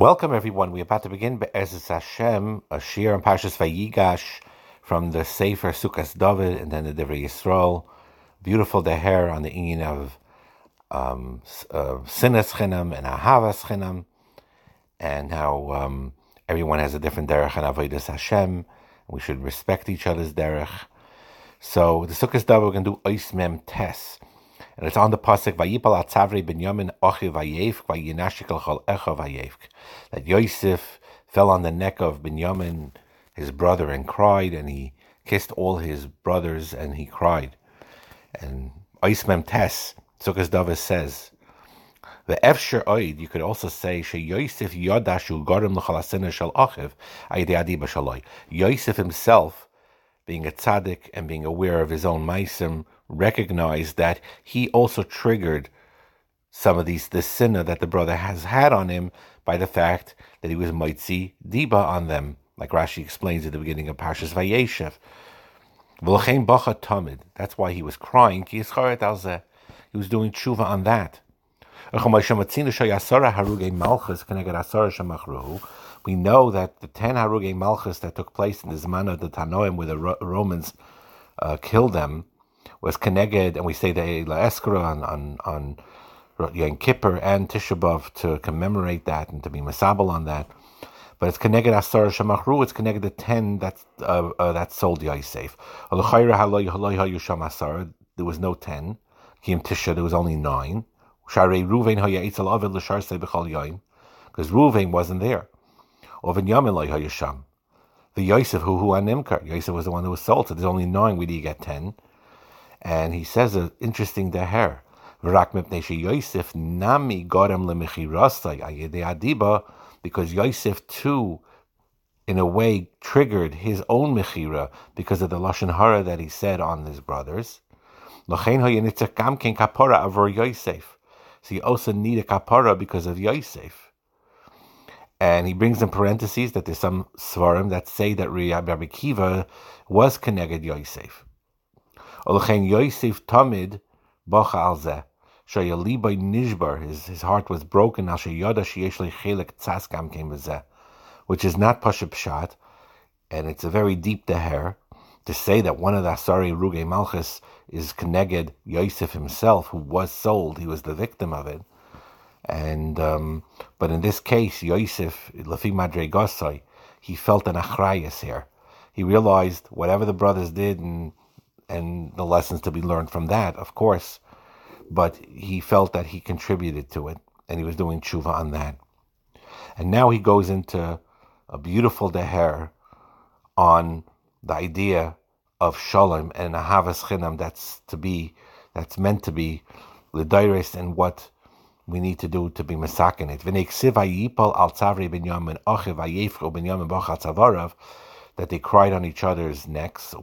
Welcome, everyone. We're about to begin Be'ezus Hashem, a shir on Parshas Vayigash from the Sefer Sukkot David and then the Divrei Yisrael. Beautiful deher on the inyan of um, uh, Sinas Chinam and Ahavas Chinam, and how um, everyone has a different derech and Avodas Hashem. We should respect each other's derech. So the Sukkot David, we're going to do Ois Mem Tes. And it's on the pasuk Vayipal Atzavri Binyamin Ochi Vayevk Vayinashikal Chol Echa Vayevk that Yosef fell on the neck of Binyamin, his brother, and cried, and he kissed all his brothers and he cried. And Oismem Tes Sukkot David says the Efsher Oid, you could also say She Yosef Yodashu Gorim L'chalasina Shal Achiv Ayde Adiba Shaloi. Yosef himself, being a tzaddik and being aware of his own meisim, recognized that he also triggered some of these the sinner that the brother has had on him by the fact that he was mitzi diba on them, like Rashi explains at the beginning of Parshas Vayeshev. That's why he was crying. He was doing tshuva on that. We know that the ten haruge malchus that took place in the Zman of the Tanoim, where the Romans uh, killed them, was connected, and we say the Eskara on on on Yom Kippur and Tisha B'av to commemorate that and to be masabel on that. But it's connected Asar Shemachru. It's connected the ten that uh, uh, that sold Yosef. There was no ten. Kim Tisha there was only nine. Because Ruvain wasn't there. Ovin Yamin Hayasham. The Yosef who who animkar. Yosef was the one who was. So there's only nine. We did get ten. And he says an interesting deher. Adiba, because Yosef too, in a way, triggered his own mechira because of the lashon hara that he said on his brothers. So you also need a kapara because of Yosef. And he brings in parentheses that there's some svarim that say that Rabbi Akiva was connected Yosef. Yosef tamid bacha al Shayalibai Nishbar, his, his heart was broken, which is not Pasha Pshat, and it's a very deep deher to say that one of the Asari Ruge Malchus is connected Yosef himself, who was sold, he was the victim of it. And um, but in this case, Yosef, Lafi Madre Gosai, he felt an achrayas here. He realized whatever the brothers did and and the lessons to be learned from that, of course, but he felt that he contributed to it, and he was doing tshuva on that. And now he goes into a beautiful deher on the idea of shalom and ahavas chinam that's to be, that's meant to be l'dairis and what we need to do to be masakin it. that they cried on each other's necks.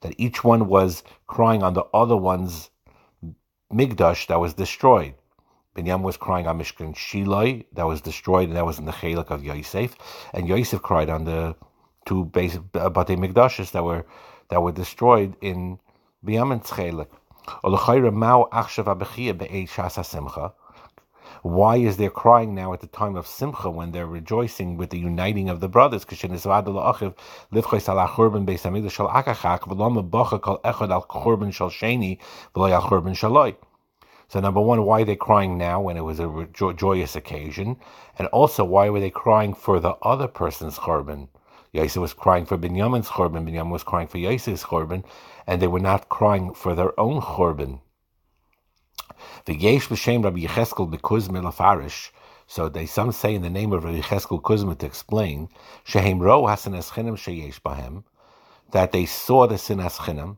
That each one was crying on the other one's migdash that was destroyed. Binyam was crying on Mishkan Shiloi that was destroyed, and that was in the Chalik of Yosef. And Yosef cried on the two base Bate Migdashes that were that were destroyed in. Why is there crying now at the time of Simcha when they're rejoicing with the uniting of the brothers? So number one, why are they crying now when it was a joyous occasion? And also, why were they crying for the other person's churban? Yosef was crying for Binyamin's churban, Binyamin was crying for Yosef's churban, and they were not crying for their own churban. V'yesh b'shem Rabbi Yecheskel b'kuzme lafarish. So they some say in the name of Rabbi Yecheskel Kuzma to explain shehem ro hasanas chinim sheyesh bahem that they saw the sin chinim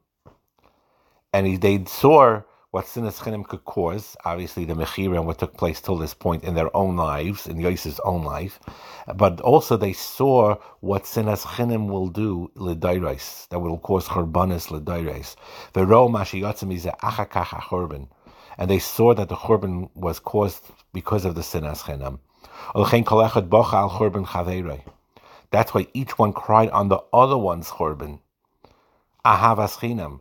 and they saw what sinas chinim could cause. Obviously, the mechira and what took place till this point in their own lives, in Yosef's own life, but also they saw what sinas chinim will do ledairais that will cause churbanis ledairais. V'ro mashiyotzim is achakach achurban and they saw that the churban was caused because of the sinas chenam. That's why each one cried on the other one's churban. Ahavas chinam.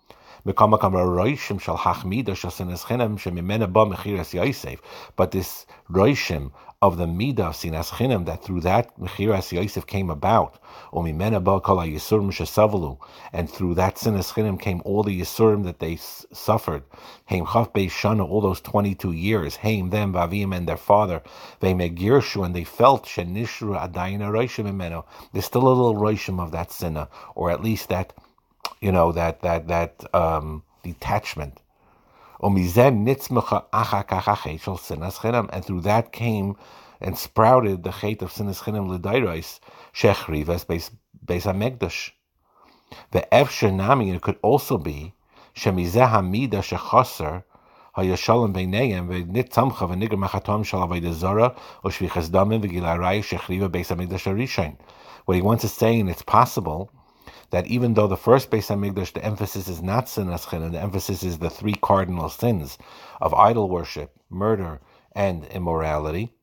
But this roishim of the midah of sinas chinam that through that mechiras Yosef came about, and through that sinas chinam came all the yisurim that they suffered. Haim chaf shana all those twenty two years. Haim them vavim and their father. They megirshu and they felt shenishru adayina roishim imeno. There's still a little roishim of that sinna, or at least that you know that that that um, detachment. And through that came and sprouted the chait of sinas chinim l'dairais shechrivas beis hamegdash. The efsher nami it could also be shemizeh hamida shechaser hayashalom beineim v'nit tamcha v'nigar machatom shal avodah zara or shvichas damim v'gilarai shechriva beis hamegdash arishain. What he wants to say, and it's possible that even though the first Beis Hamikdash, the emphasis is not sinas and the emphasis is the three cardinal sins of idol worship, murder, and immorality,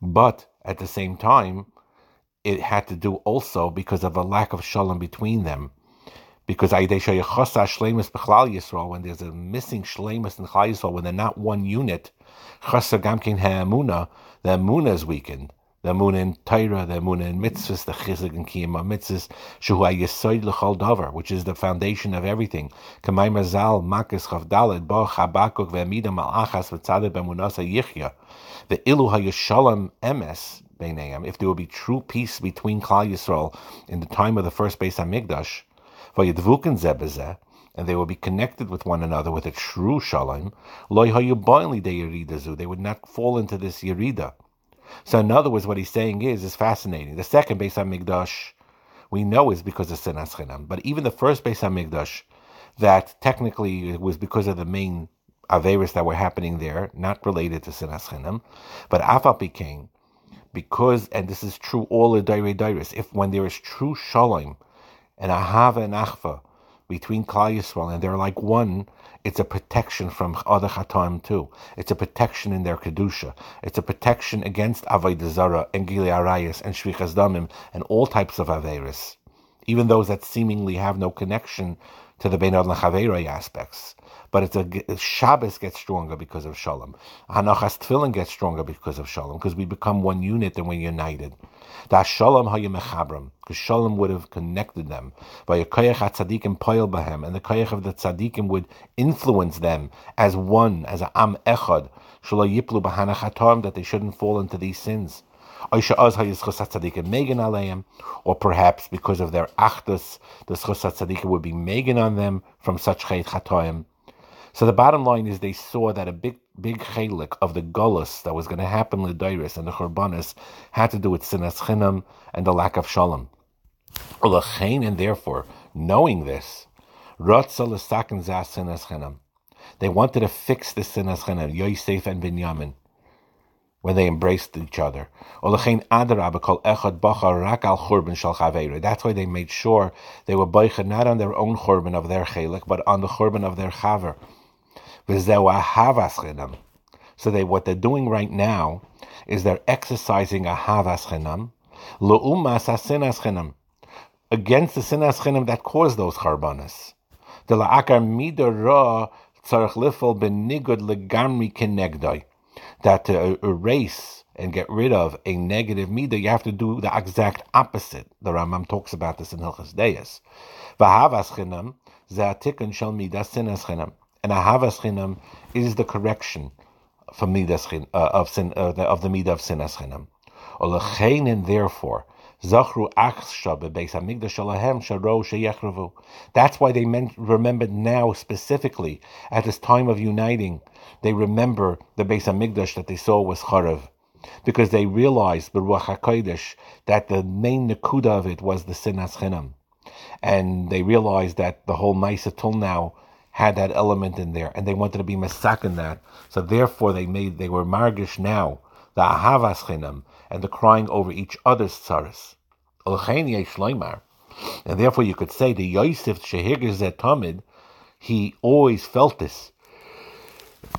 but at the same time, it had to do also because of a lack of shalom between them. Because when there's a missing shlemus in Klal Yisrael, when they're not one unit, the emuna is weakened the moon in Torah, the moon in mitzvahs, the chizuk and kiyama mitzvahs, shuhu yisoid l'chol davar, which is the foundation of everything. Kamay mazal makis chavdalid bo chabakuk ve'amida malachas v'tzadid b'munasa yichya. The ilu hayishalom emes beineim, if there will be true peace between Klal Yisrael in the time of the first Beis Hamikdash, v'yidvukin zebezeh, and they will be connected with one another with a true shalom, they would not fall into this yerida. So in other words, what he's saying is is fascinating. The second Beis Hamikdash we know is because of Sinas Chinam, but even the first Beis Hamikdash, that technically it was because of the main Averis that were happening there, not related to Sinas Chinam, but Afal became because, and this is true all the Daire Dairis, if when there is true Shalom and Ahava and Achva between Klal Yisrael and they're like one, it's a protection from other Chatoim too. It's a protection in their Kedusha. It's a protection against Avodah Zarah and Gili Arayas and Shvichas Damim and all types of Averis. Even those that seemingly have no connection to the Beinad Lachaveira aspects. But it's a Shabbos gets stronger because of Shalom. Hanachas Tefillin gets stronger because of Shalom, because we become one unit and we're united. That Shalom hayemechabram, because Shalom would have connected them. By a koyach tzaddikim poil bahem, and the koyach of the tzaddikim would influence them as one, as a am echad, shalom yiplu bahanachatom, that they shouldn't fall into these sins. Or perhaps because of their achdus, the schus tzaddikim would be megan on them from such chayt chatoim. So the bottom line is they saw that a big big chelik of the gullus that was going to happen with Lidiris and the Churbanis had to do with sinas chinam and the lack of shalom. And therefore, knowing this, they wanted to fix the sinas chinam, Yosef and Binyamin, when they embraced each other. That's why they made sure they were boicha not on their own churban of their chelik, but on the churban of their chaver. So they what they're doing right now is they're exercising a havas chinam, leumas asinas chinam, against the sinas chinam that caused those charbanas. The la'akar tzarech lifel legamri kenegdoi. That to erase and get rid of a negative midah, you have to do the exact opposite. The Rambam talks about this in Hilchas Deis. V'havas chinam ze'atikun shel midas sinas chinam and ahavas chinam is the correction from midas uh, of sin uh, of the midah of sinas chinam. Olechein and therefore That's why they remembered now specifically at this time of uniting. They remember the Beis Hamikdash that they saw was charav because they realized the Ruach HaKodesh that the main nakuda of it was the sinas chinam. And they realized that the whole Maisa till now had that element in there, and they wanted to be masakin that. So therefore, they made they were margish now the ahavas chinam and the crying over each other's tsaris. And therefore, you could say the Yosef Shehigir Tamid, he always felt this.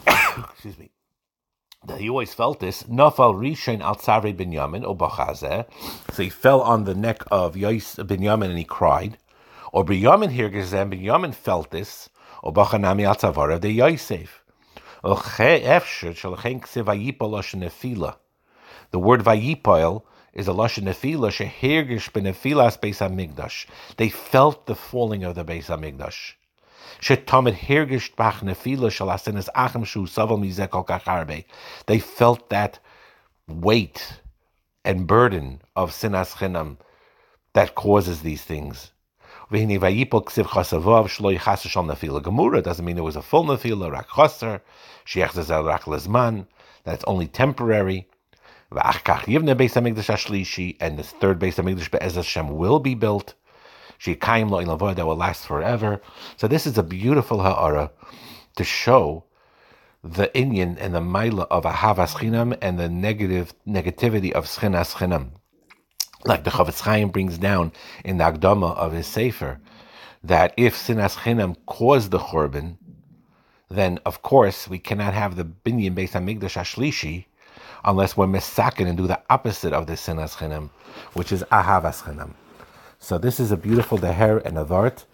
Excuse me. That he always felt this. Nafal Rishon al Tzavre Binyamin Obachazeh. So he fell on the neck of Yos Binyamin and he cried. Or Binyamin here, Binyamin felt this. Obachanami al Tzavara de Yosef. The word vayipal is a lashon nefila shehergish benefilas beis hamikdash. They felt the falling of the beis hamikdash. Shetamid hergish bach nefila shalasenes achem shu saval mizekol kacharbe. They felt that weight and burden of sinas chinam that causes these things. Doesn't mean there was a full nefila, rak chaser, sheachzazel rak lezman, that's only temporary. And the third base Hamikdash Be'ez Hashem will be built. Shekayim lo ilavoy that will last forever. So this is a beautiful ha'ara to show the inyan and the maila of ahavas chinam and the negative negativity of schinas. Like the Chofetz Chaim brings down in the Agdama of his Sefer, that if sinas chinam caused the churban, then of course we cannot have the binyan based on Migdash Ashlishi unless we're misakin and do the opposite of the sinas chinam, which is ahavas chinam. So this is a beautiful deher and avart,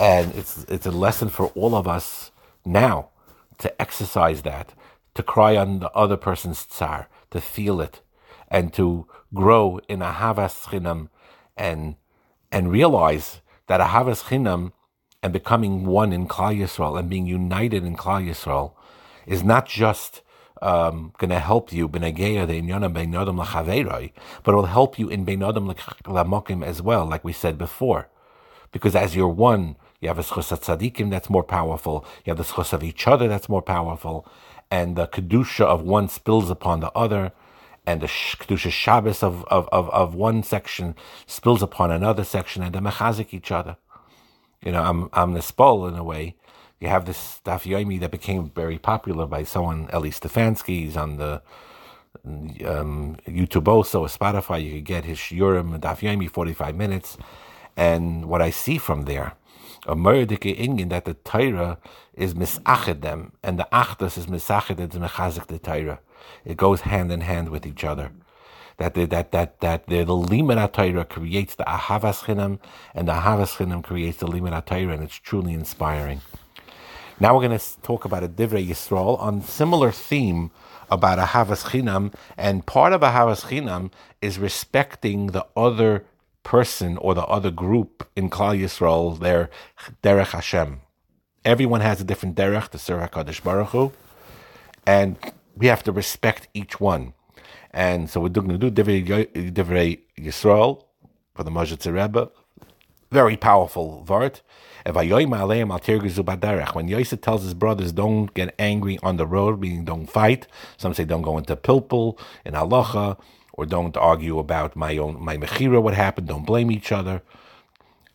and it's it's a lesson for all of us now to exercise that, to cry on the other person's tsar, to feel it, and to grow in ahavas chinam, and and realize that ahavas chinam and becoming one in Klal Yisrael and being united in Klal Yisrael is not just um, going to help you but it will help you in beinadam lamokim as well, like we said before, because as you're one, you have a schos tzadikim that's more powerful. You have the schos of each other that's more powerful, and the kedusha of one spills upon the other, and the kedusha Shabbos of, of, of, of one section spills upon another section, and they mechazik each other. You know, I'm I'm the spol in a way you have this Daf Yomi that became very popular by someone, Stefansky. He's on the um, YouTube also, Spotify. You could get his Daf Yomi, 45 minutes. And what I see from there, a murdike ingin that the Torah is misached them, and the Achdus is misached is mechazik the Torah. It goes hand in hand with each other. That the, that that that the, the limit Torah creates the ahavas chinam, and the ahavas chinam creates the limit Torah, and it's truly inspiring. Now we're going to talk about a Divrei Yisrael on similar theme about a Havas Chinam, and part of a Havas Chinam is respecting the other person or the other group in Klal Yisrael, their Derech Hashem. Everyone has a different Derech to serve HaKadosh Baruch Hu, and we have to respect each one. And so we're going to do Divrei, Divrei Yisrael for the Majid Rebbe. Very powerful Vart. When Yosef tells his brothers, don't get angry on the road, meaning don't fight. Some say don't go into pilpul in halacha, or don't argue about my own my mechira, what happened. Don't blame each other.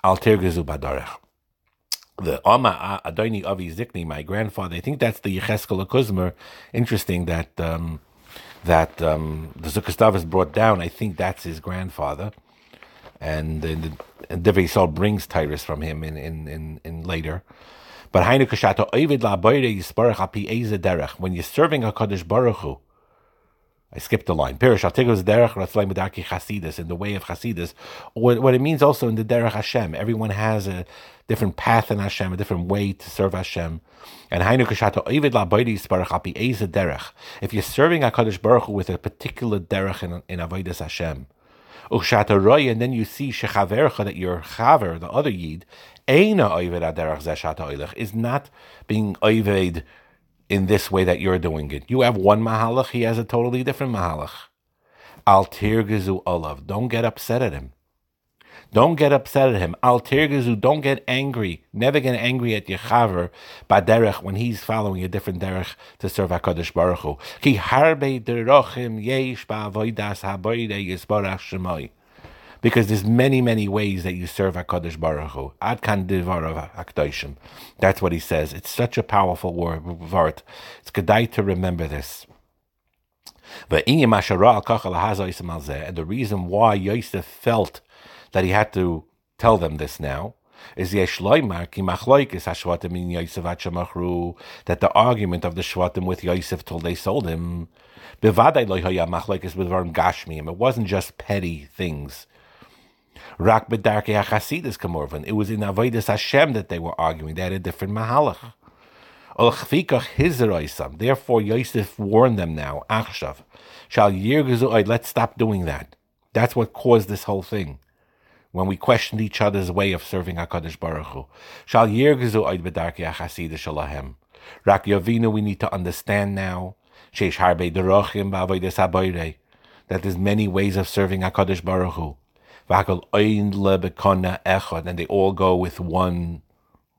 Al badarech. The Ama Adoni Avi Zikni, my grandfather. I think that's the Yecheskel Kuzmer. Interesting that um, that um, the Zukhastav is brought down. I think that's his grandfather and the, and Yisrael brings Tyrus from him in, in, in, in later. But when you're serving HaKadosh Baruch Hu, I skipped the line. Pirish Atigos Derech Ratzlaim Medaki Chasidus in the way of Chasidus. What, what it means also in the Derech Hashem. Everyone has a different path in Hashem, a different way to serve Hashem. And Hainu Kashato Ovid La Baruch Api Derech. If you're serving HaKadosh Baruch Hu with a particular Derech in, in Avodas Hashem, and then you see shechavercha that your chaver, the other yid, eina oived aderach zeshat is not being oived in this way that you're doing it. You have one mahalach, he has a totally different mahalach. Al tirgizu olav. Don't get upset at him. Don't get upset at him. Al tirgizu, don't get angry. Never get angry at your chaver baderech when he's following a different derech to serve HaKadosh Baruch Hu. Ki harbe derachim yesh ba'avoidas haboide yisbarach shemoi. Because there's many, many ways that you serve HaKadosh Baruch Hu. Ad kan divarav hakdoshim. That's what he says. It's such a powerful word. It's good to remember this. And the reason why Yosef felt that he had to tell them this now. is Machru that the argument of the shvatim with Yosef till they sold him. It wasn't just petty things. Rak bedarke hachasidus kamorvan. It was in avodas Hashem that they were arguing. They had a different mahalach. Therefore, Yosef warned them now. Achshav, shall Let's stop doing that. That's what caused this whole thing when we questioned each other's way of serving HaKadosh Baruch Hu. Shal yirgizu oid bedarki achasida shalahem. Rak we need to understand now, sheish harbe derochim ba'avoides habayre, that there's many ways of serving HaKadosh Baruch Hu. V'hakol oin lebekona echad, and they all go with one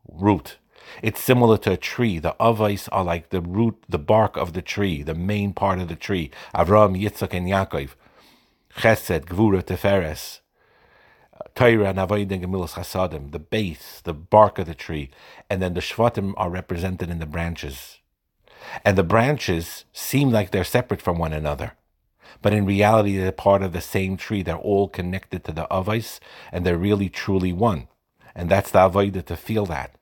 root. It's similar to a tree. The avais are like the root, the bark of the tree, the main part of the tree. Avram, Yitzchak, and Yaakov. Chesed, Gvura, Teferes. Torah the base, the bark of the tree, and then the Shvatim are represented in the branches. And the branches seem like they're separate from one another. But in reality, they're part of the same tree. They're all connected to the Avais, and they're really truly one. And that's the Avodah to feel that.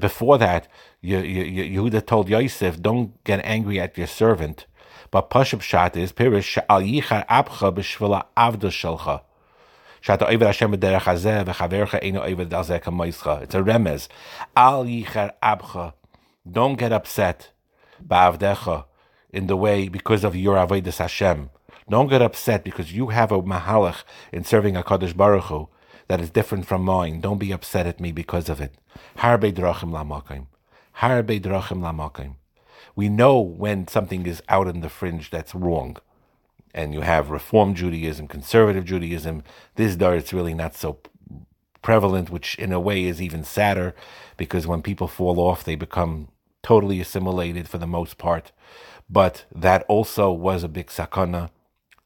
Before that, Yehuda told Yosef, don't get angry at your servant but Pashup Shat is Pirish Al Yichar Abcha B'Shvila Avda Shalcha. It's a remez. Al Yichar Abcha. Don't get upset. Ba'avdecha. In the way, because of your Avodah Hashem. Don't get upset because you have a mahalach in serving HaKadosh Baruch Hu that is different from mine. Don't be upset at me because of it. Harbe drachim lamakim. Harbe drachim lamakim we know when something is out in the fringe that's wrong. And you have Reform Judaism, Conservative Judaism. This dar it's really not so prevalent, which in a way is even sadder because when people fall off, they become totally assimilated for the most part. But that also was a big sakana.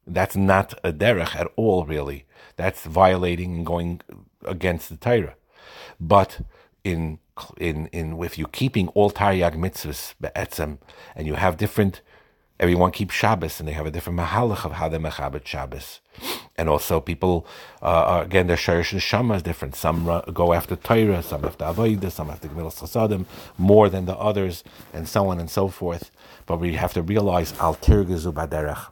That's not a derech at all, really. That's violating and going against the Torah. But in in in if you keeping all Taryag mitzvahs be'etzem, and you have different, everyone keeps Shabbos, and they have a different mahalach of how they mechabit Shabbos, and also people uh, again their shirish neshama is different. Some go after Torah, some after Avodah, some after Gemilas Chasadim more than the others, and so on and so forth. But we have to realize al tirgizu baderech.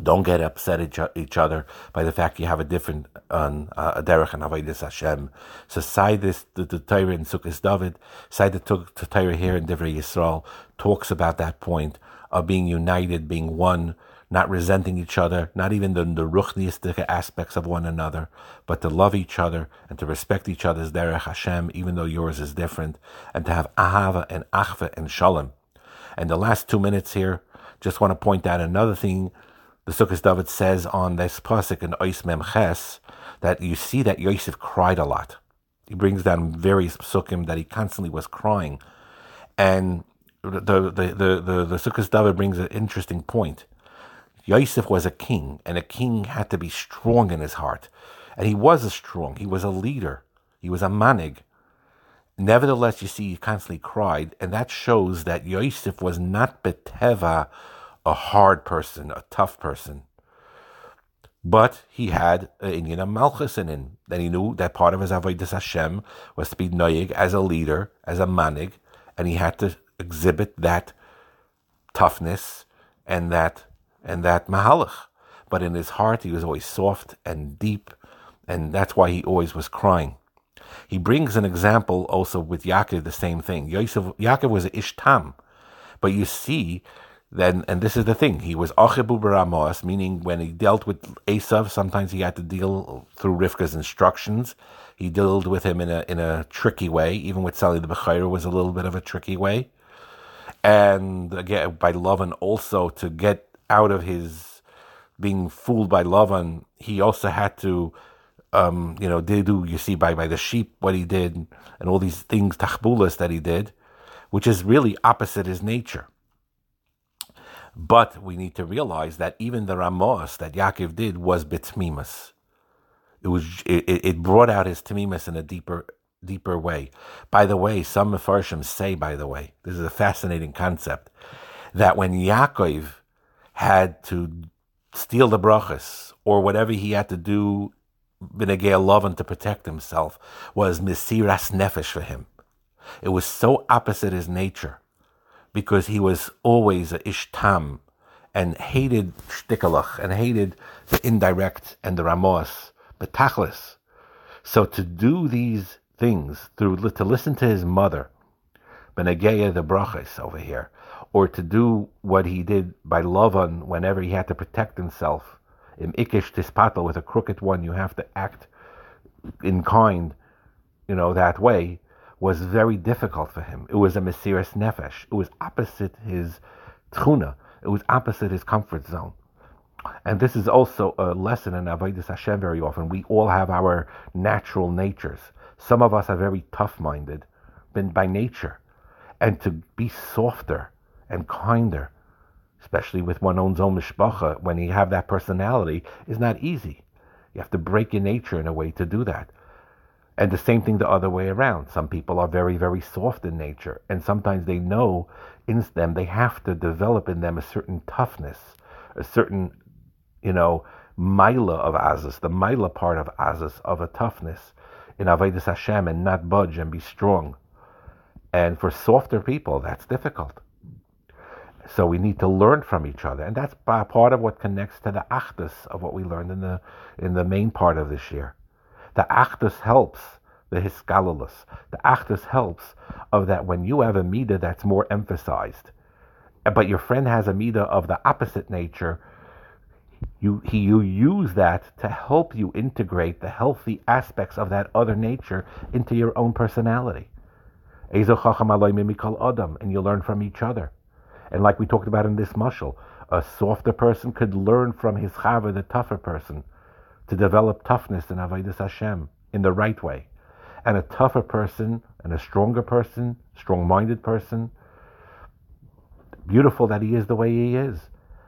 Don't get upset at each other by the fact you have a different on uh, derech and avodas Hashem. So side this the, the Torah in Sukkot David, side the, the Torah here in Divrei Yisrael talks about that point of being united, being one, not resenting each other, not even the, the aspects of one another, but to love each other and to respect each other's derech Hashem, even though yours is different, and to have ahava and achva and shalom. And the last two minutes here, just want to point out another thing the Sukkot David says on this pasuk in Ois Mem Ches that you see that Yosef cried a lot. He brings down various psukim that he constantly was crying, and the the the the, the Sukkot David brings an interesting point. Yosef was a king, and a king had to be strong in his heart, and he was a strong. He was a leader. He was a manig. Nevertheless, you see, he constantly cried, and that shows that Yosef was not beteva a hard person, a tough person. But he had Inyan of Malchus in him. Then he knew that part of his Avodah Hashem was to be Noyig as a leader, as a manig, and he had to exhibit that toughness and that and that mahalach. But in his heart, he was always soft and deep, and that's why he always was crying. He brings an example also with Yaakov, the same thing. Yosef, Yaakov was an ishtam, but you see then and this is the thing he was achebu baramos meaning when he dealt with Esav sometimes he had to deal through Rivka's instructions. He dealt with him in a in a tricky way. Even with Sally the Bechaira was a little bit of a tricky way. And again by Lavan also to get out of his being fooled by Lavan he also had to um, you know did do you see by by the sheep what he did and all these things tachbulas that he did which is really opposite his nature but we need to realize that even the Ramos that Yaakov did was bitmimus. It was it, it brought out his tamimus in a deeper deeper way. By the way, some Mefarshim say, by the way, this is a fascinating concept, that when Yaakov had to steal the brachas or whatever he had to do Benegay Lavan to protect himself was Misiras Nefesh for him. It was so opposite his nature because he was always a Ishtam and hated shtikalach and hated the indirect and the ramos, but tachlis. So to do these things through to listen to his mother, Benegeya the brachas over here, or to do what he did by Lavan whenever he had to protect himself. In Ikish Tispatel, with a crooked one, you have to act in kind, you know, that way, was very difficult for him. It was a Mesiris Nefesh. It was opposite his tchuna. It was opposite his comfort zone. And this is also a lesson in Avodah Hashem very often. We all have our natural natures. Some of us are very tough-minded by nature. And to be softer and kinder, especially with one's own mishpacha, when you have that personality, is not easy. You have to break your nature in a way to do that. And the same thing the other way around. Some people are very, very soft in nature, and sometimes they know in them they have to develop in them a certain toughness, a certain, you know, mila of azus, the mila part of azus, of a toughness in Avedis Hashem, and not budge and be strong. And for softer people, that's difficult. So we need to learn from each other, and that's part of what connects to the achdus of what we learned in the in the main part of this year. The achdus helps the hiskalulus. The achdus helps of that when you have a midah that's more emphasized, but your friend has a midah of the opposite nature. You, he, you use that to help you integrate the healthy aspects of that other nature into your own personality. And you learn from each other. And like we talked about in this mushal, a softer person could learn from his chava, the tougher person, to develop toughness in Avodah Hashem in the right way. And a tougher person and a stronger person, strong-minded person, beautiful that he is the way he is.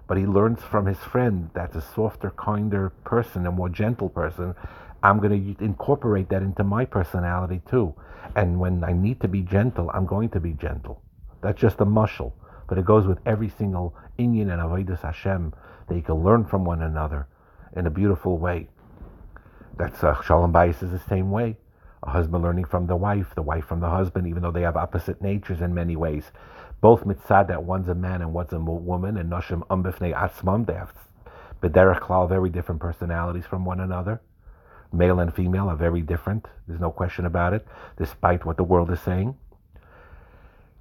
But he learns from his friend that's a softer, kinder person, a more gentle person. I'm going to incorporate that into my personality too. And when I need to be gentle, I'm going to be gentle. That's just a muscle. but it goes with every single Inyan and Avodas Hashem that you can learn from one another in a beautiful way. That's uh, Shalom Bayis is the same way. A husband learning from the wife, the wife from the husband, even though they have opposite natures in many ways. Both mitzad that one's a man and one's a woman, and Noshim umbifnei atzmam, they have bederach klal, very different personalities from one another. Male and female are very different. There's no question about it, despite what the world is saying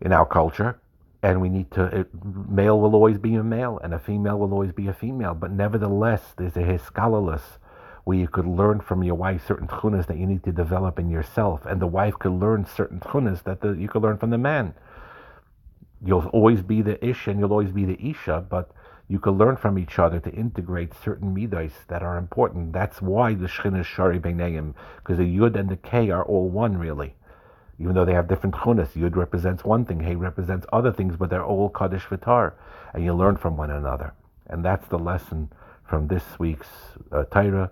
in our culture and we need to it, male will always be a male and a female will always be a female but nevertheless there's a hiskalolus where you could learn from your wife certain tchunas that you need to develop in yourself and the wife could learn certain tchunas that the, you could learn from the man you'll always be the ish and you'll always be the isha but you could learn from each other to integrate certain midas that are important that's why the shchin is shari beineim because the yud and the k are all one really even though they have different chunas. Yud represents one thing, Hey represents other things, but they're all Kaddish Vitar, and you learn from one another. And that's the lesson from this week's uh, Torah.